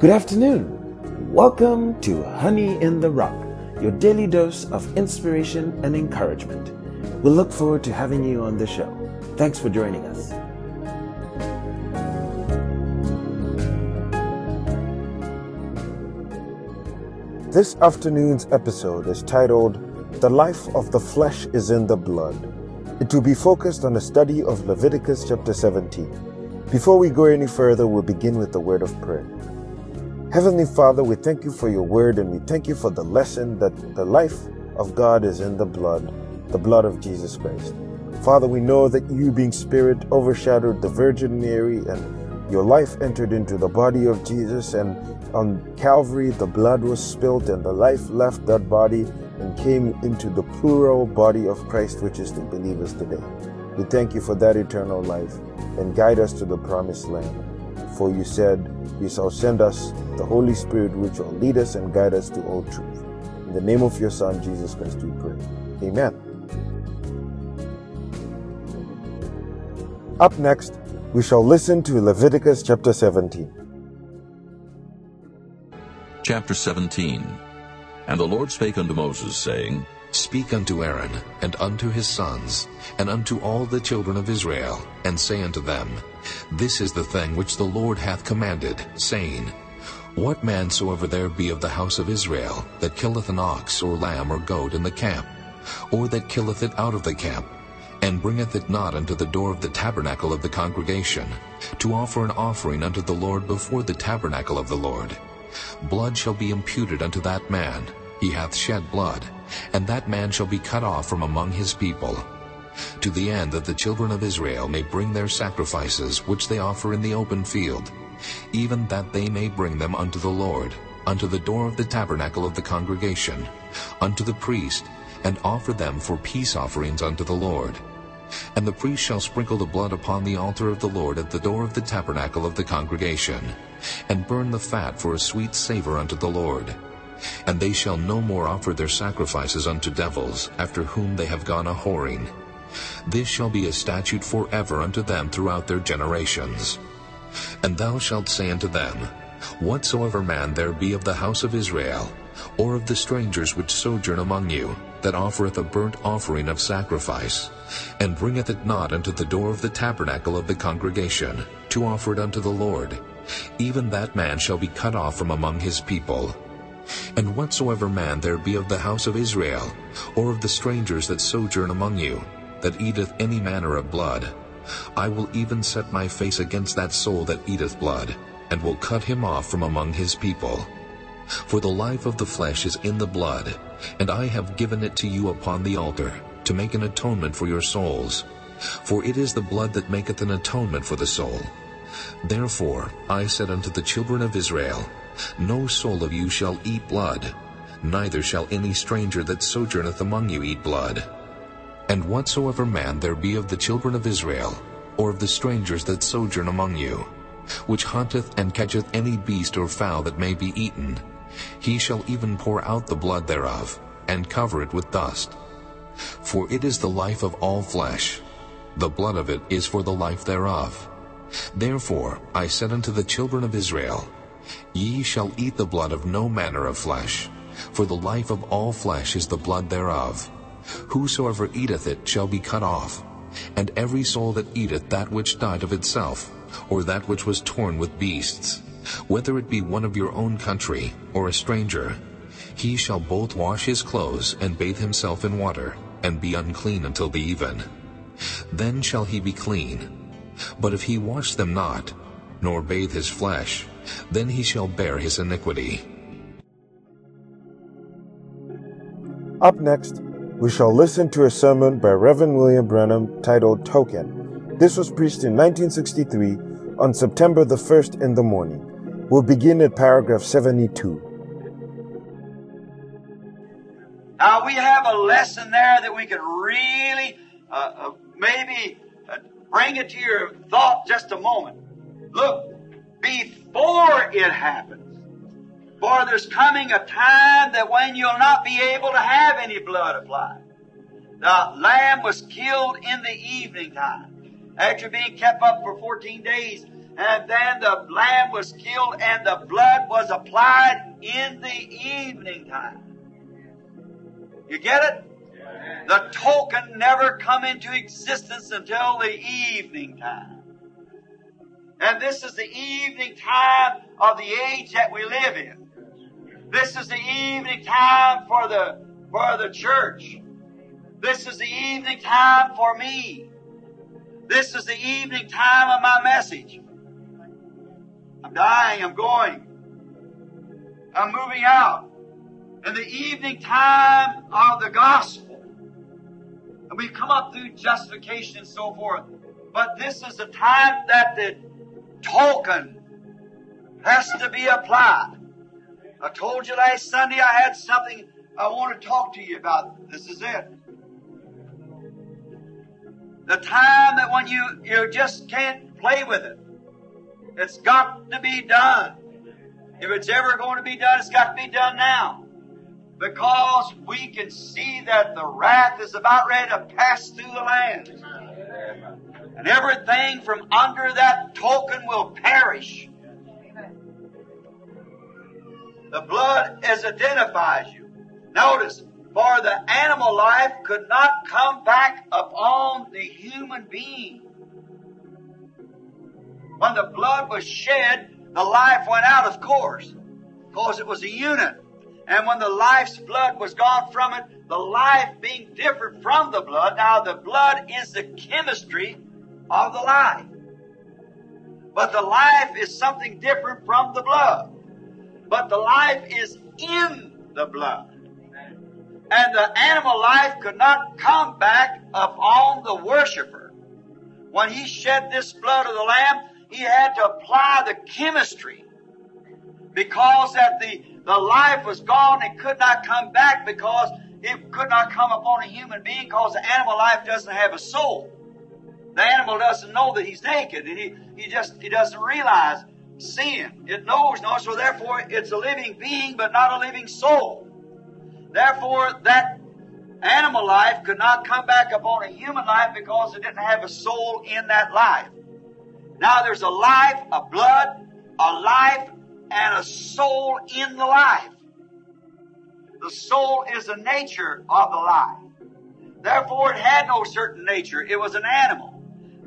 Good afternoon. Welcome to Honey in the Rock, your daily dose of inspiration and encouragement. We look forward to having you on the show. Thanks for joining us. This afternoon's episode is titled The Life of the Flesh is in the Blood. It will be focused on a study of Leviticus chapter 17. Before we go any further, we'll begin with the word of prayer. Heavenly Father, we thank you for your word and we thank you for the lesson that the life of God is in the blood, the blood of Jesus Christ. Father, we know that you, being Spirit, overshadowed the Virgin Mary and your life entered into the body of Jesus and on Calvary, the blood was spilt and the life left that body and came into the plural body of Christ, which is the believers today. We thank you for that eternal life and guide us to the promised land. For you said, You shall send us the Holy Spirit, which will lead us and guide us to all truth. In the name of your Son, Jesus Christ, we pray. Amen. Up next, we shall listen to Leviticus chapter 17 chapter 17. And the Lord spake unto Moses, saying, Speak unto Aaron, and unto his sons, and unto all the children of Israel, and say unto them, This is the thing which the Lord hath commanded, saying, What man soever there be of the house of Israel, that killeth an ox, or lamb, or goat in the camp, or that killeth it out of the camp, and bringeth it not unto the door of the tabernacle of the congregation, to offer an offering unto the Lord before the tabernacle of the Lord, blood shall be imputed unto that man. He hath shed blood, and that man shall be cut off from among his people. To the end that the children of Israel may bring their sacrifices which they offer in the open field, even that they may bring them unto the Lord, unto the door of the tabernacle of the congregation, unto the priest, and offer them for peace offerings unto the Lord. And the priest shall sprinkle the blood upon the altar of the Lord at the door of the tabernacle of the congregation, and burn the fat for a sweet savor unto the Lord. And they shall no more offer their sacrifices unto devils, after whom they have gone a whoring. This shall be a statute forever unto them throughout their generations. And thou shalt say unto them, Whatsoever man there be of the house of Israel, or of the strangers which sojourn among you, that offereth a burnt offering of sacrifice, and bringeth it not unto the door of the tabernacle of the congregation, to offer it unto the Lord, even that man shall be cut off from among his people. And whatsoever man there be of the house of Israel, or of the strangers that sojourn among you, that eateth any manner of blood, I will even set my face against that soul that eateth blood, and will cut him off from among his people. For the life of the flesh is in the blood, and I have given it to you upon the altar, to make an atonement for your souls. For it is the blood that maketh an atonement for the soul. Therefore I said unto the children of Israel, No soul of you shall eat blood, neither shall any stranger that sojourneth among you eat blood. And whatsoever man there be of the children of Israel, or of the strangers that sojourn among you, which hunteth and catcheth any beast or fowl that may be eaten, he shall even pour out the blood thereof, and cover it with dust. For it is the life of all flesh. The blood of it is for the life thereof. Therefore I said unto the children of Israel, Ye shall eat the blood of no manner of flesh, for the life of all flesh is the blood thereof. Whosoever eateth it shall be cut off, and every soul that eateth that which died of itself, or that which was torn with beasts, whether it be one of your own country or a stranger, he shall both wash his clothes and bathe himself in water, and be unclean until the even. Then shall he be clean. But if he wash them not, nor bathe his flesh, then he shall bear his iniquity. Up next, we shall listen to a sermon by Reverend William Branham titled Token. This was preached in 1963 on September the 1st in the morning. We'll begin at paragraph 72. Now we have a lesson there that we can really, uh, uh, maybe uh, bring it to your thought just a moment. Look, before it happens, for there's coming a time that when you'll not be able to have any blood applied. The lamb was killed in the evening time after being kept up for 14 days And then the lamb was killed and the blood was applied in the evening time. You get it? The token never come into existence until the evening time. And this is the evening time of the age that we live in. This is the evening time for the, for the church. This is the evening time for me. This is the evening time of my message. I'm dying, I'm going. I'm moving out. And the evening time of the gospel. And we've come up through justification and so forth. But this is the time that the token has to be applied. I told you last Sunday I had something I want to talk to you about. This is it. The time that when you, you just can't play with it. It's got to be done. If it's ever going to be done, it's got to be done now. Because we can see that the wrath is about ready to pass through the land. And everything from under that token will perish. The blood as identifies you. Notice, for the animal life could not come back upon the human being. When the blood was shed, the life went out, of course, because it was a unit. And when the life's blood was gone from it, the life being different from the blood, now the blood is the chemistry of the life. But the life is something different from the blood. But the life is in the blood. And the animal life could not come back upon the worshiper. When he shed this blood of the lamb, he had to apply the chemistry because that the, the life was gone and could not come back because it could not come upon a human being because the animal life doesn't have a soul. The animal doesn't know that he's naked and he, he just he doesn't realize sin. It knows no, so therefore it's a living being but not a living soul. Therefore that animal life could not come back upon a human life because it didn't have a soul in that life. Now there's a life, a blood, a life, and a soul in the life. The soul is the nature of the life. Therefore, it had no certain nature. It was an animal.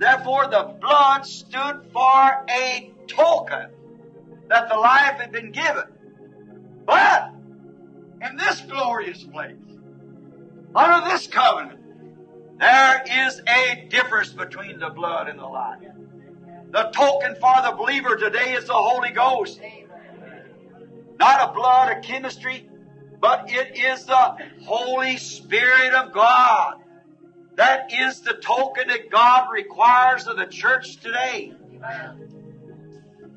Therefore, the blood stood for a token that the life had been given. But, in this glorious place, under this covenant, there is a difference between the blood and the life. The token for the believer today is the Holy Ghost. Not a blood, a chemistry, but it is the Holy Spirit of God. That is the token that God requires of the church today.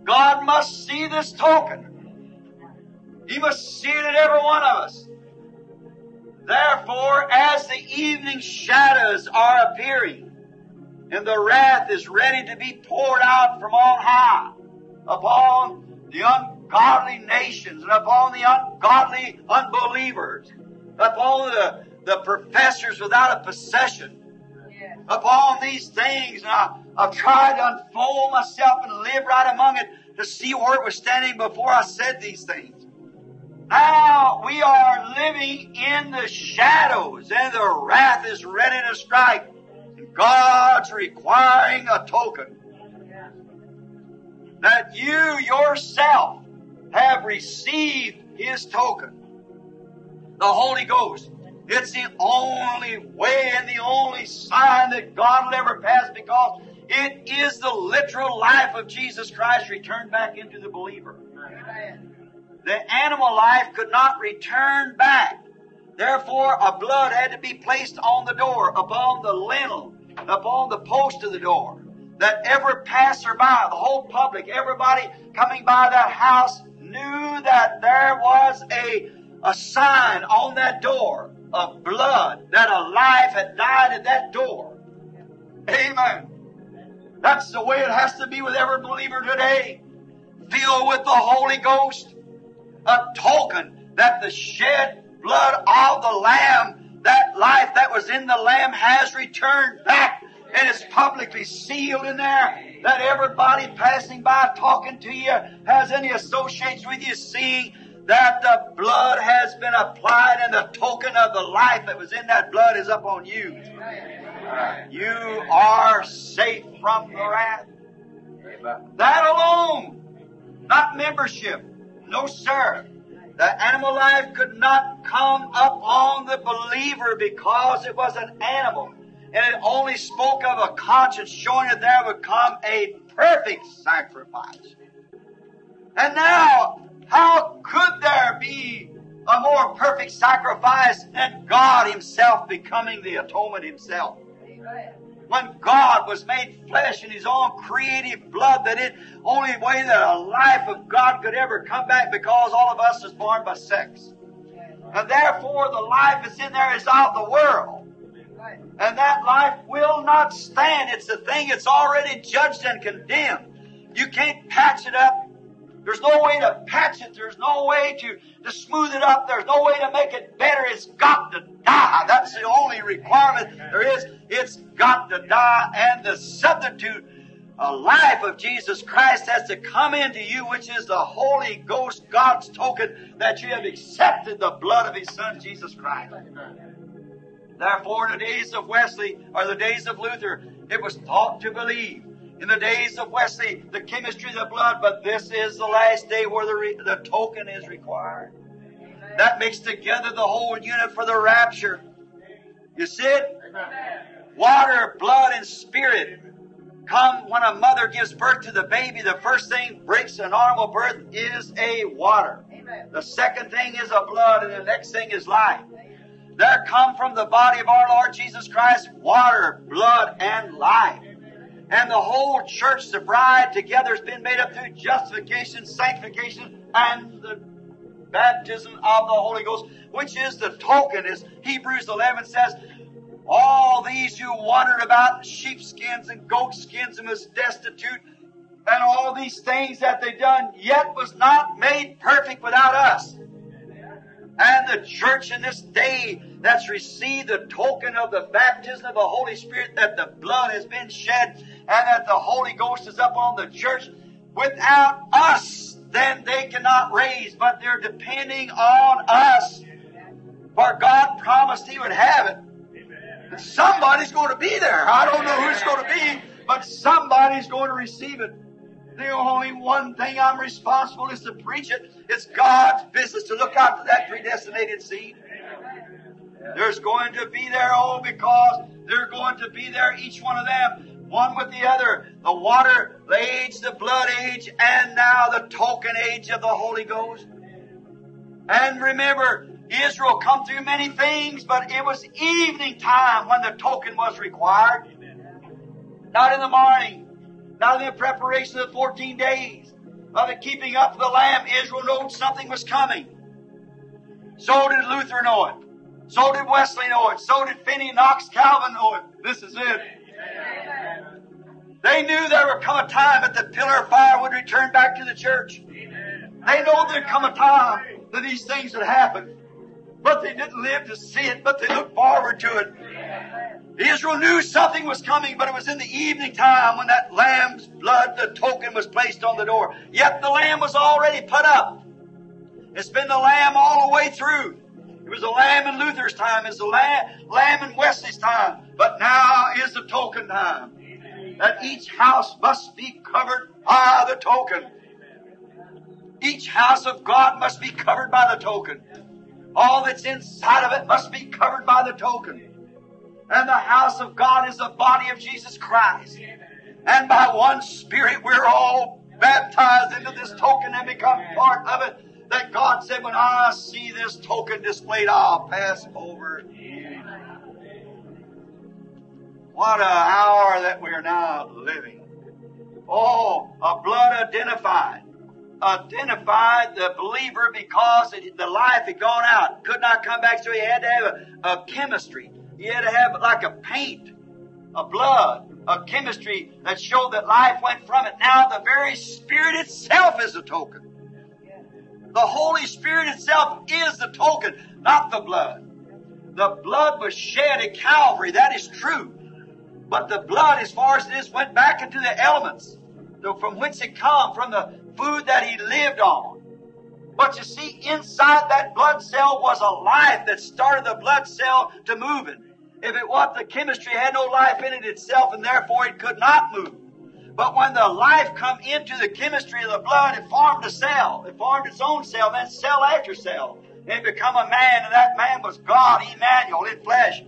God must see this token. He must see it in every one of us. Therefore, as the evening shadows are appearing, and the wrath is ready to be poured out from on high upon the ungodly nations and upon the ungodly unbelievers, upon the, the professors without a possession, upon these things. And I, I've tried to unfold myself and live right among it to see where it was standing before I said these things. Now we are living in the shadows and the wrath is ready to strike. God's requiring a token that you yourself have received His token. The Holy Ghost. It's the only way and the only sign that God will ever pass because it is the literal life of Jesus Christ returned back into the believer. The animal life could not return back. Therefore, a blood had to be placed on the door, upon the lintel, upon the post of the door. That every passerby, the whole public, everybody coming by that house knew that there was a, a sign on that door of blood, that a life had died at that door. Amen. That's the way it has to be with every believer today. Filled with the Holy Ghost. A token that the shed blood of the Lamb, that life that was in the Lamb has returned back and it's publicly sealed in there. that everybody passing by talking to you has any associates with you seeing that the blood has been applied and the token of the life that was in that blood is upon you. You are safe from the wrath. That alone, not membership. No, sir. The animal life could not come up on the believer because it was an animal. And it only spoke of a conscience showing that there would come a perfect sacrifice. And now, how could there be a more perfect sacrifice than God Himself becoming the atonement Himself? When God was made flesh in His own creative blood, that it only way that a life of God could ever come back because all of us is born by sex. And therefore the life that's in there is of the world. And that life will not stand. It's a thing that's already judged and condemned. You can't patch it up. There's no way to patch it. There's no way to, to smooth it up. There's no way to make it better. It's got to die. That's the only requirement there is. It's got to die. And the substitute, a life of Jesus Christ has to come into you, which is the Holy Ghost, God's token that you have accepted the blood of His Son, Jesus Christ. Therefore, in the days of Wesley, or the days of Luther, it was taught to believe. In the days of Wesley, the chemistry of the blood, but this is the last day where the, re- the token is required. That makes together the whole unit for the rapture. You see it? Water, blood, and spirit come when a mother gives birth to the baby. The first thing breaks a normal birth is a water. The second thing is a blood, and the next thing is life. There come from the body of our Lord Jesus Christ water, blood, and life. And the whole church, the bride together, has been made up through justification, sanctification, and the baptism of the Holy Ghost, which is the token, as Hebrews 11 says, all these who wandered about sheepskins and goatskins and was destitute, and all these things that they done, yet was not made perfect without us. And the church in this day that's received the token of the baptism of the Holy Spirit, that the blood has been shed, and that the Holy Ghost is up on the church, without us, then they cannot raise, but they're depending on us. For God promised He would have it. And somebody's going to be there. I don't know who it's going to be, but somebody's going to receive it. The only one thing I'm responsible is to preach it. It's God's business to look after that predestinated seed. There's going to be there, oh, because they're going to be there, each one of them, one with the other. The water, the age, the blood age, and now the token age of the Holy Ghost. And remember, Israel come through many things, but it was evening time when the token was required. Not in the morning. In the preparation of the 14 days of the keeping up of the lamb. Israel knew something was coming. So did Luther know it. So did Wesley know it. So did Finney, Knox, Calvin know it. This is it. They knew there would come a time that the pillar of fire would return back to the church. They know there'd come a time that these things would happen. But they didn't live to see it, but they looked forward to it. Israel knew something was coming, but it was in the evening time when that lamb's blood, the token, was placed on the door. Yet the lamb was already put up. It's been the lamb all the way through. It was the lamb in Luther's time, it's the lamb, lamb in Wesley's time, but now is the token time. That each house must be covered by the token. Each house of God must be covered by the token. All that's inside of it must be covered by the token. And the house of God is the body of Jesus Christ. And by one Spirit, we're all baptized into this token and become part of it. That God said, when I see this token displayed, I'll pass over. What an hour that we're now living. Oh, a blood identified. Identified the believer because it, the life had gone out. Could not come back, so he had to have a, a chemistry. He had to have like a paint, a blood, a chemistry that showed that life went from it. Now the very Spirit itself is a token. The Holy Spirit itself is the token, not the blood. The blood was shed at Calvary. That is true. But the blood, as far as it is, went back into the elements from whence it come, from the food that he lived on. But you see, inside that blood cell was a life that started the blood cell to moving. If it was the chemistry had no life in it itself, and therefore it could not move. But when the life come into the chemistry of the blood, it formed a cell. It formed its own cell, then cell after cell. It become a man, and that man was God, Emmanuel, in flesh.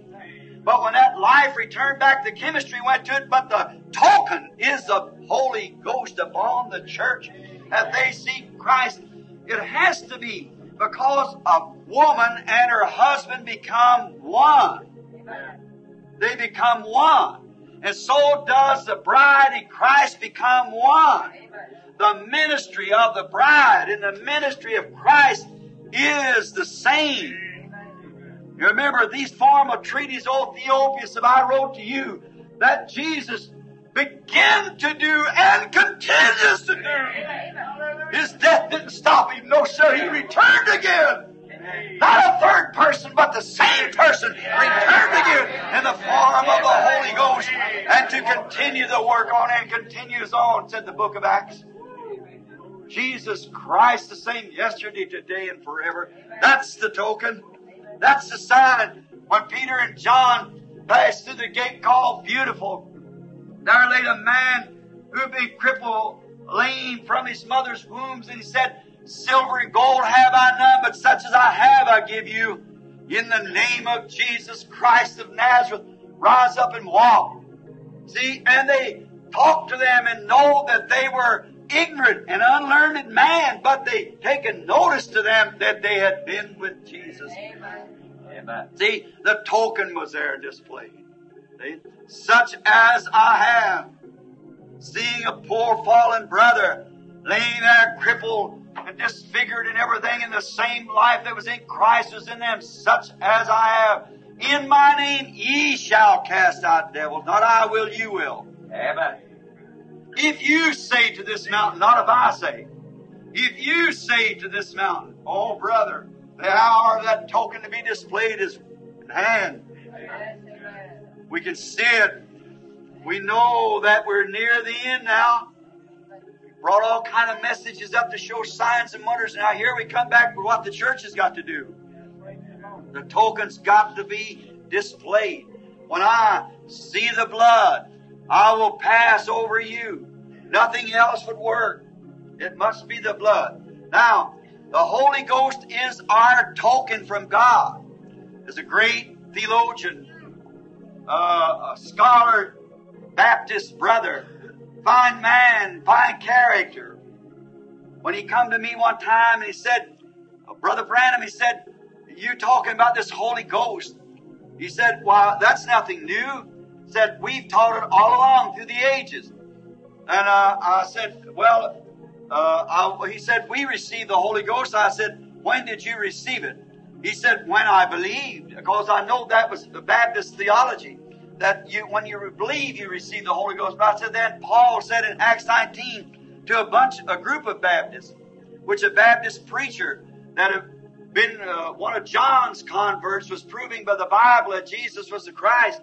But when that life returned back, the chemistry went to it, but the token is the Holy Ghost upon the church. That they see Christ, it has to be because a woman and her husband become one. They become one. And so does the bride in Christ become one. The ministry of the bride and the ministry of Christ is the same. You remember these form of treaties, O Theophilus, that I wrote to you, that Jesus began to do and continues to do. His death didn't stop him. No, sir. He returned again. Not a third person, but the same person returned to you in the form of the Holy Ghost and to continue the work on and continues on, said the book of Acts. Jesus Christ, the same yesterday, today, and forever. That's the token. That's the sign. When Peter and John passed through the gate called Beautiful, there laid a man who had been crippled, lame from his mother's wombs, and he said, Silver and gold have I none, but such as I have I give you. In the name of Jesus Christ of Nazareth, rise up and walk. See, and they talked to them and know that they were ignorant and unlearned man, but they taken notice to them that they had been with Jesus. Amen. See, the token was there displayed. See? Such as I have, seeing a poor fallen brother laying there crippled and disfigured and everything in the same life that was in Christ was in them, such as I have. In my name ye shall cast out devils. Not I will, you will. Amen. If you say to this mountain, not if I say, if you say to this mountain, oh brother, the hour of that token to be displayed is at hand. We can see it. We know that we're near the end now. Brought all kind of messages up to show signs and wonders. And Now here we come back with what the church has got to do. The token's got to be displayed. When I see the blood, I will pass over you. Nothing else would work. It must be the blood. Now, the Holy Ghost is our token from God. There's a great theologian, uh, a scholar, Baptist brother, fine man, fine character. When he come to me one time and he said, uh, Brother Branham, he said, you talking about this Holy Ghost. He said, well, that's nothing new. He said, we've taught it all along through the ages. And uh, I said, well, uh, I, he said, we received the Holy Ghost. I said, when did you receive it? He said, when I believed, because I know that was the Baptist theology, that you, when you believe, you receive the Holy Ghost. But I said, then Paul said in Acts 19 to a bunch, a group of Baptists, which a Baptist preacher that had been uh, one of John's converts was proving by the Bible that Jesus was the Christ.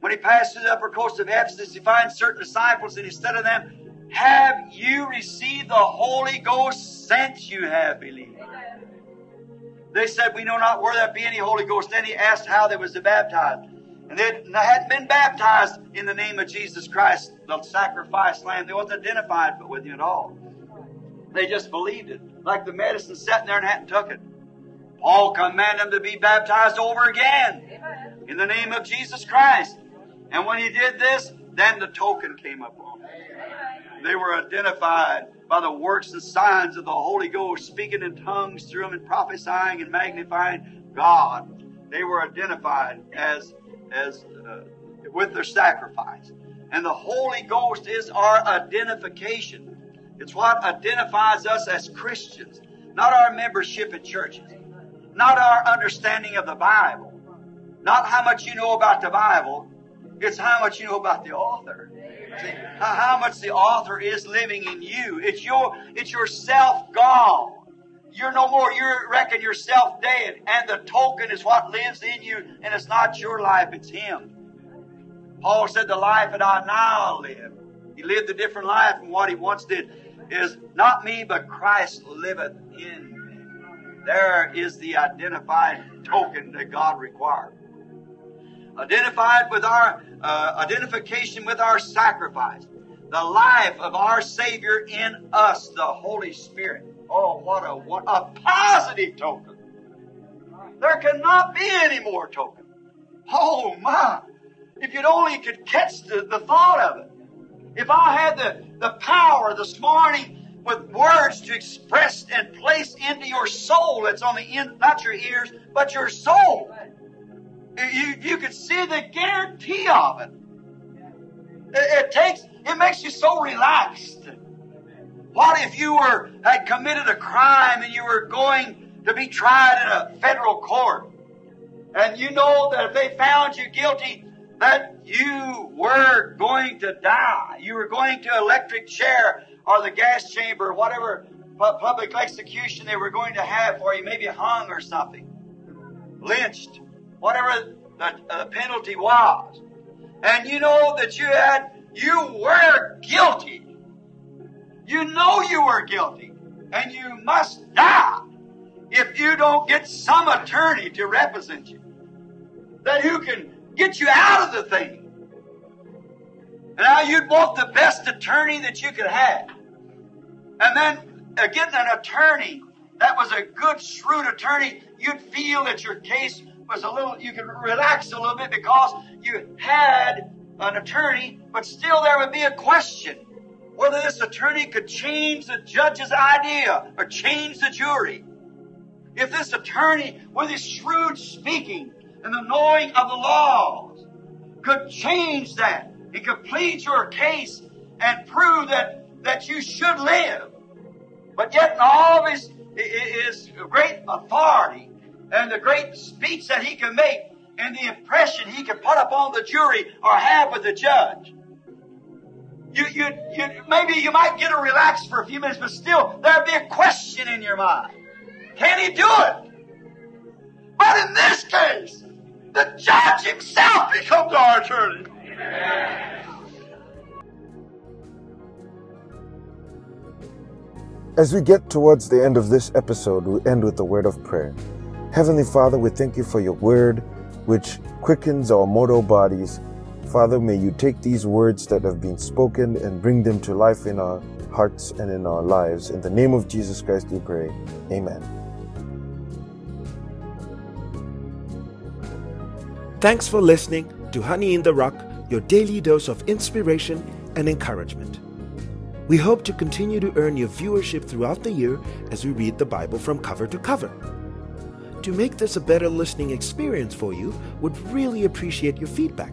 When he passed through the upper coast of Ephesus, he finds certain disciples and he said to them, Have you received the Holy Ghost since you have believed? They said, We know not where there be any Holy Ghost. Then he asked how they was to baptize. And they hadn't been baptized in the name of Jesus Christ, the sacrifice lamb. They wasn't identified with you at all. They just believed it. Like the medicine sitting there and hadn't took it. Paul commanded them to be baptized over again in the name of Jesus Christ. And when he did this, then the token came up on them. They were identified by the works and signs of the Holy Ghost, speaking in tongues through them and prophesying and magnifying God. They were identified as as uh, with their sacrifice. And the Holy Ghost is our identification. It's what identifies us as Christians, not our membership in churches, not our understanding of the Bible, not how much you know about the Bible. It's how much you know about the author. See, how much the author is living in you. It's your, it's yourself gone. You're no more, you reckon yourself dead, and the token is what lives in you, and it's not your life, it's Him. Paul said, The life that I now live. He lived a different life from what he once did. Is not me, but Christ liveth in me. There is the identified token that God required. Identified with our uh, identification with our sacrifice. The life of our Savior in us, the Holy Spirit. Oh, what a what a positive token. There cannot be any more token. Oh my! If you'd only could catch the, the thought of it. If I had the, the power this morning with words to express and place into your soul that's on the end, not your ears, but your soul. You, you could see the guarantee of it. It, it takes, it makes you so relaxed. What if you were, had committed a crime and you were going to be tried in a federal court? And you know that if they found you guilty, that you were going to die. You were going to electric chair or the gas chamber or whatever public execution they were going to have for you, maybe hung or something, lynched, whatever the uh, penalty was. And you know that you had, you were guilty. You know you are guilty. And you must die if you don't get some attorney to represent you. That who can get you out of the thing. Now you'd want the best attorney that you could have. And then uh, getting an attorney that was a good, shrewd attorney, you'd feel that your case was a little, you could relax a little bit because you had an attorney, but still there would be a question whether this attorney could change the judge's idea or change the jury. If this attorney, with his shrewd speaking and the knowing of the laws, could change that he could plead your case and prove that, that you should live. But yet in all of his, his great authority and the great speech that he can make and the impression he can put upon the jury or have with the judge. You, you, you, maybe you might get a relax for a few minutes, but still there'd be a question in your mind. Can he do it? But in this case, the judge himself becomes our attorney. As we get towards the end of this episode, we end with a word of prayer. Heavenly Father, we thank you for your word, which quickens our mortal bodies. Father, may you take these words that have been spoken and bring them to life in our hearts and in our lives. In the name of Jesus Christ, we pray. Amen. Thanks for listening to Honey in the Rock, your daily dose of inspiration and encouragement. We hope to continue to earn your viewership throughout the year as we read the Bible from cover to cover. To make this a better listening experience for you, would really appreciate your feedback.